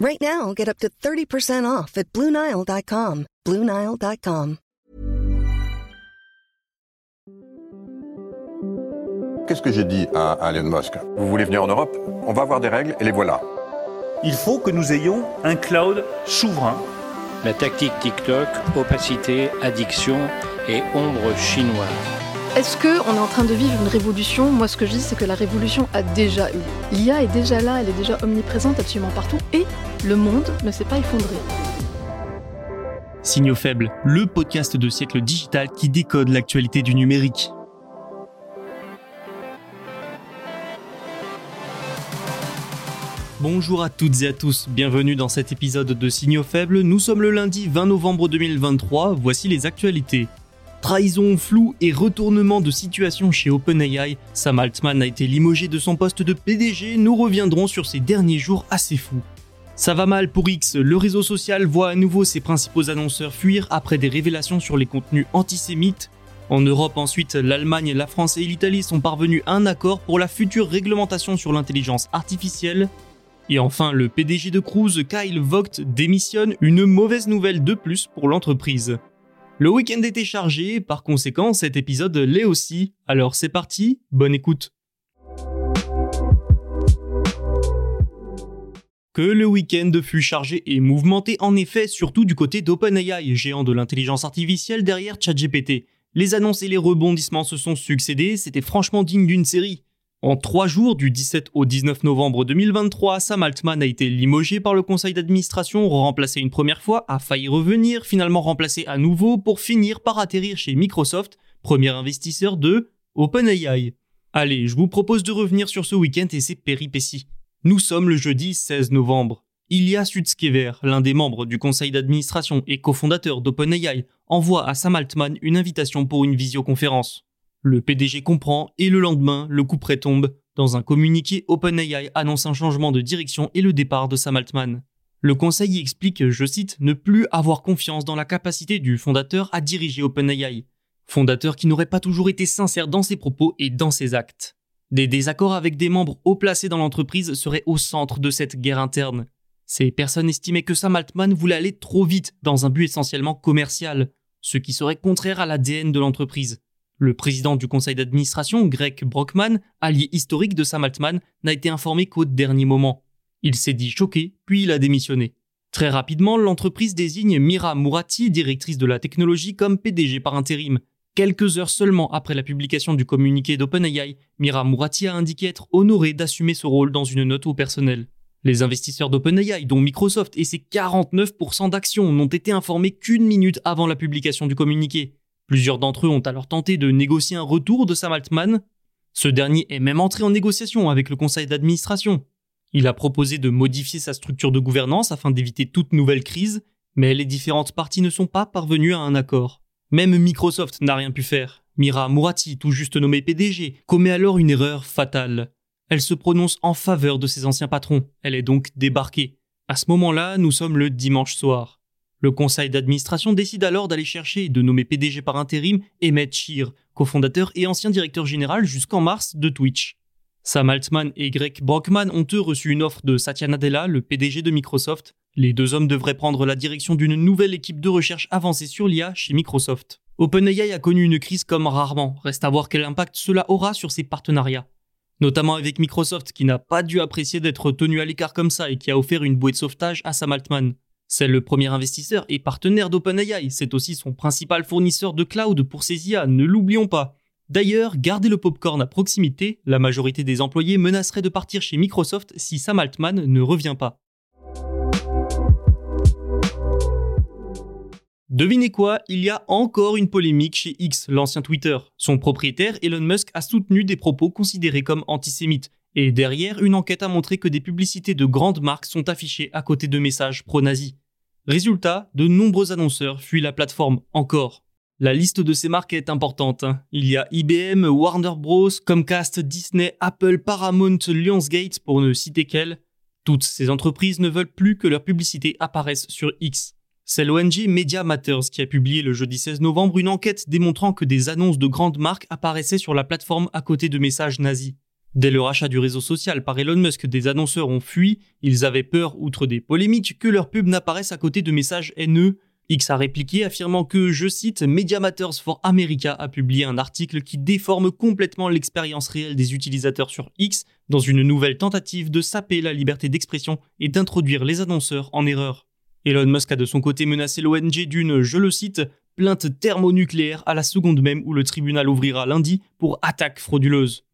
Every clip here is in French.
Right now, get up to 30% off at BlueNile.com. BlueNile.com. Qu'est-ce que j'ai dit à, à Elon Musk? Vous voulez venir en Europe? On va avoir des règles et les voilà. Il faut que nous ayons un cloud souverain. La tactique TikTok, opacité, addiction et ombre chinoise. Est-ce qu'on est en train de vivre une révolution? Moi, ce que je dis, c'est que la révolution a déjà eu. L'IA est déjà là, elle est déjà omniprésente absolument partout, et le monde ne s'est pas effondré. Signaux faibles, le podcast de siècle digital qui décode l'actualité du numérique. Bonjour à toutes et à tous, bienvenue dans cet épisode de Signaux faibles. Nous sommes le lundi 20 novembre 2023, voici les actualités. Trahison, flou et retournement de situation chez OpenAI, Sam Altman a été limogé de son poste de PDG, nous reviendrons sur ces derniers jours assez fous. Ça va mal pour X, le réseau social voit à nouveau ses principaux annonceurs fuir après des révélations sur les contenus antisémites. En Europe ensuite, l'Allemagne, la France et l'Italie sont parvenus à un accord pour la future réglementation sur l'intelligence artificielle. Et enfin, le PDG de Cruise, Kyle Vogt, démissionne, une mauvaise nouvelle de plus pour l'entreprise. Le week-end était chargé, par conséquent cet épisode l'est aussi. Alors c'est parti, bonne écoute. Que le week-end fut chargé et mouvementé en effet, surtout du côté d'OpenAI, géant de l'intelligence artificielle derrière ChatGPT. Les annonces et les rebondissements se sont succédés, c'était franchement digne d'une série. En trois jours, du 17 au 19 novembre 2023, Sam Altman a été limogé par le conseil d'administration, remplacé une première fois, a failli revenir, finalement remplacé à nouveau, pour finir par atterrir chez Microsoft, premier investisseur de OpenAI. Allez, je vous propose de revenir sur ce week-end et ses péripéties. Nous sommes le jeudi 16 novembre. Ilya Sutskever, l'un des membres du conseil d'administration et cofondateur d'OpenAI, envoie à Sam Altman une invitation pour une visioconférence. Le PDG comprend et le lendemain, le coup près tombe. Dans un communiqué, OpenAI annonce un changement de direction et le départ de Sam Altman. Le conseil y explique, je cite, ne plus avoir confiance dans la capacité du fondateur à diriger OpenAI. Fondateur qui n'aurait pas toujours été sincère dans ses propos et dans ses actes. Des désaccords avec des membres haut placés dans l'entreprise seraient au centre de cette guerre interne. Ces personnes estimaient que Sam Altman voulait aller trop vite dans un but essentiellement commercial, ce qui serait contraire à l'ADN de l'entreprise. Le président du conseil d'administration, Greg Brockman, allié historique de Sam Altman, n'a été informé qu'au dernier moment. Il s'est dit choqué, puis il a démissionné. Très rapidement, l'entreprise désigne Mira Mourati, directrice de la technologie, comme PDG par intérim. Quelques heures seulement après la publication du communiqué d'OpenAI, Mira Mourati a indiqué être honorée d'assumer ce rôle dans une note au personnel. Les investisseurs d'OpenAI, dont Microsoft et ses 49% d'actions, n'ont été informés qu'une minute avant la publication du communiqué. Plusieurs d'entre eux ont alors tenté de négocier un retour de Sam Altman. Ce dernier est même entré en négociation avec le conseil d'administration. Il a proposé de modifier sa structure de gouvernance afin d'éviter toute nouvelle crise, mais les différentes parties ne sont pas parvenues à un accord. Même Microsoft n'a rien pu faire. Mira Mourati, tout juste nommée PDG, commet alors une erreur fatale. Elle se prononce en faveur de ses anciens patrons. Elle est donc débarquée. À ce moment-là, nous sommes le dimanche soir. Le conseil d'administration décide alors d'aller chercher et de nommer PDG par intérim Emmett Shear, cofondateur et ancien directeur général jusqu'en mars de Twitch. Sam Altman et Greg Brockman ont eux reçu une offre de Satya Nadella, le PDG de Microsoft. Les deux hommes devraient prendre la direction d'une nouvelle équipe de recherche avancée sur l'IA chez Microsoft. OpenAI a connu une crise comme rarement, reste à voir quel impact cela aura sur ses partenariats. Notamment avec Microsoft qui n'a pas dû apprécier d'être tenu à l'écart comme ça et qui a offert une bouée de sauvetage à Sam Altman. C'est le premier investisseur et partenaire d'OpenAI, c'est aussi son principal fournisseur de cloud pour ses IA, ne l'oublions pas. D'ailleurs, gardez le popcorn à proximité, la majorité des employés menaceraient de partir chez Microsoft si Sam Altman ne revient pas. Devinez quoi, il y a encore une polémique chez X, l'ancien Twitter. Son propriétaire, Elon Musk, a soutenu des propos considérés comme antisémites. Et derrière, une enquête a montré que des publicités de grandes marques sont affichées à côté de messages pro-nazis. Résultat, de nombreux annonceurs fuient la plateforme encore. La liste de ces marques est importante. Hein. Il y a IBM, Warner Bros, Comcast, Disney, Apple, Paramount, Lionsgate pour ne citer qu'elles. Toutes ces entreprises ne veulent plus que leur publicité apparaisse sur X. C'est l'ONG Media Matters qui a publié le jeudi 16 novembre une enquête démontrant que des annonces de grandes marques apparaissaient sur la plateforme à côté de messages nazis. Dès le rachat du réseau social par Elon Musk, des annonceurs ont fui, ils avaient peur, outre des polémiques, que leurs pubs n'apparaissent à côté de messages haineux. X a répliqué affirmant que, je cite, Media Matters for America a publié un article qui déforme complètement l'expérience réelle des utilisateurs sur X dans une nouvelle tentative de saper la liberté d'expression et d'introduire les annonceurs en erreur. Elon Musk a de son côté menacé l'ONG d'une, je le cite, plainte thermonucléaire à la seconde même où le tribunal ouvrira lundi pour attaque frauduleuse.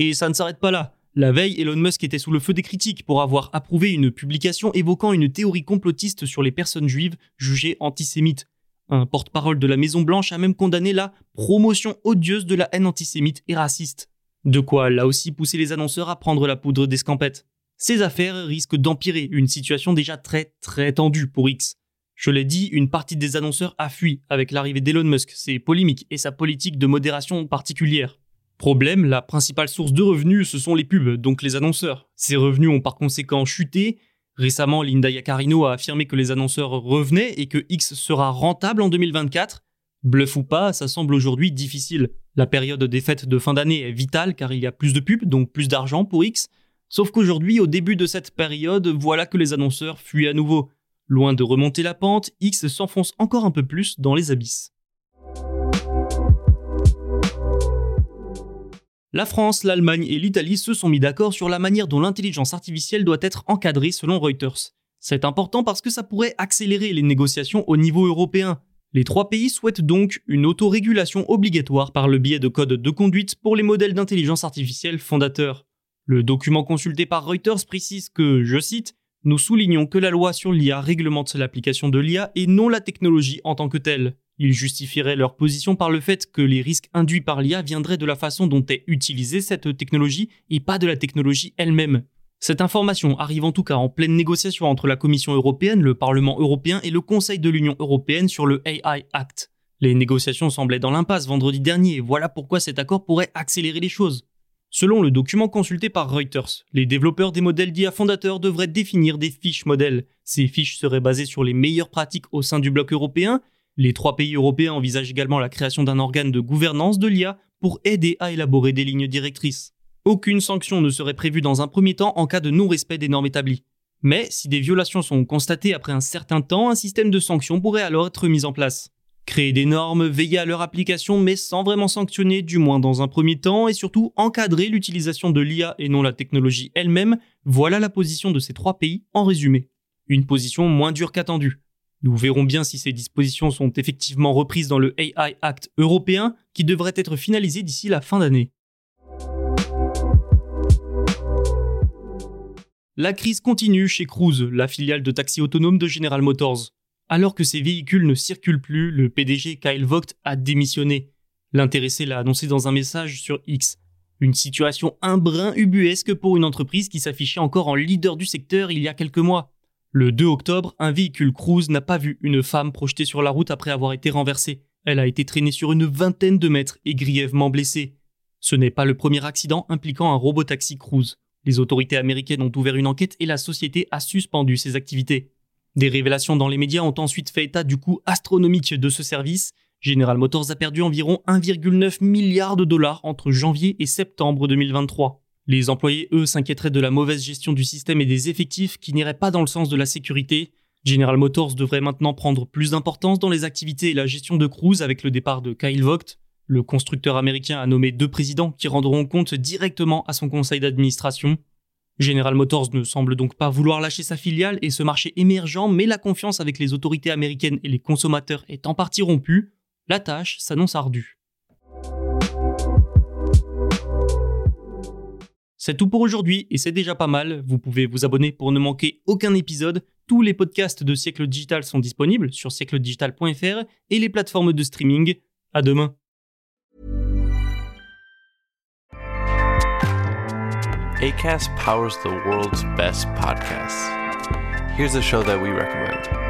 Et ça ne s'arrête pas là. La veille, Elon Musk était sous le feu des critiques pour avoir approuvé une publication évoquant une théorie complotiste sur les personnes juives jugées antisémites. Un porte-parole de la Maison Blanche a même condamné la promotion odieuse de la haine antisémite et raciste. De quoi là aussi pousser les annonceurs à prendre la poudre d'escampette. Ces affaires risquent d'empirer une situation déjà très très tendue pour X. Je l'ai dit, une partie des annonceurs a fui avec l'arrivée d'Elon Musk, ses polémiques et sa politique de modération particulière. Problème, la principale source de revenus, ce sont les pubs, donc les annonceurs. Ces revenus ont par conséquent chuté. Récemment, Linda Yacarino a affirmé que les annonceurs revenaient et que X sera rentable en 2024. Bluff ou pas, ça semble aujourd'hui difficile. La période des fêtes de fin d'année est vitale car il y a plus de pubs, donc plus d'argent pour X. Sauf qu'aujourd'hui, au début de cette période, voilà que les annonceurs fuient à nouveau. Loin de remonter la pente, X s'enfonce encore un peu plus dans les abysses. La France, l'Allemagne et l'Italie se sont mis d'accord sur la manière dont l'intelligence artificielle doit être encadrée selon Reuters. C'est important parce que ça pourrait accélérer les négociations au niveau européen. Les trois pays souhaitent donc une autorégulation obligatoire par le biais de codes de conduite pour les modèles d'intelligence artificielle fondateurs. Le document consulté par Reuters précise que, je cite, Nous soulignons que la loi sur l'IA réglemente l'application de l'IA et non la technologie en tant que telle. Ils justifieraient leur position par le fait que les risques induits par l'IA viendraient de la façon dont est utilisée cette technologie et pas de la technologie elle-même. Cette information arrive en tout cas en pleine négociation entre la Commission européenne, le Parlement européen et le Conseil de l'Union européenne sur le AI Act. Les négociations semblaient dans l'impasse vendredi dernier, voilà pourquoi cet accord pourrait accélérer les choses. Selon le document consulté par Reuters, les développeurs des modèles d'IA fondateurs devraient définir des fiches modèles. Ces fiches seraient basées sur les meilleures pratiques au sein du bloc européen les trois pays européens envisagent également la création d'un organe de gouvernance de l'IA pour aider à élaborer des lignes directrices. Aucune sanction ne serait prévue dans un premier temps en cas de non-respect des normes établies. Mais si des violations sont constatées après un certain temps, un système de sanctions pourrait alors être mis en place. Créer des normes, veiller à leur application mais sans vraiment sanctionner, du moins dans un premier temps, et surtout encadrer l'utilisation de l'IA et non la technologie elle-même, voilà la position de ces trois pays en résumé. Une position moins dure qu'attendue. Nous verrons bien si ces dispositions sont effectivement reprises dans le AI Act européen qui devrait être finalisé d'ici la fin d'année. La crise continue chez Cruise, la filiale de taxi autonome de General Motors. Alors que ces véhicules ne circulent plus, le PDG Kyle Vogt a démissionné. L'intéressé l'a annoncé dans un message sur X. Une situation un brin ubuesque pour une entreprise qui s'affichait encore en leader du secteur il y a quelques mois. Le 2 octobre, un véhicule Cruise n'a pas vu une femme projetée sur la route après avoir été renversée. Elle a été traînée sur une vingtaine de mètres et grièvement blessée. Ce n'est pas le premier accident impliquant un robotaxi Cruise. Les autorités américaines ont ouvert une enquête et la société a suspendu ses activités. Des révélations dans les médias ont ensuite fait état du coût astronomique de ce service. General Motors a perdu environ 1,9 milliard de dollars entre janvier et septembre 2023. Les employés, eux, s'inquiéteraient de la mauvaise gestion du système et des effectifs qui n'iraient pas dans le sens de la sécurité. General Motors devrait maintenant prendre plus d'importance dans les activités et la gestion de Cruise avec le départ de Kyle Vogt. Le constructeur américain a nommé deux présidents qui rendront compte directement à son conseil d'administration. General Motors ne semble donc pas vouloir lâcher sa filiale et ce marché émergent, mais la confiance avec les autorités américaines et les consommateurs est en partie rompue. La tâche s'annonce ardue. C'est tout pour aujourd'hui et c'est déjà pas mal. Vous pouvez vous abonner pour ne manquer aucun épisode. Tous les podcasts de Siècle Digital sont disponibles sur siècledigital.fr et les plateformes de streaming. À demain. ACAST powers the world's best podcasts. Here's a show that we recommend.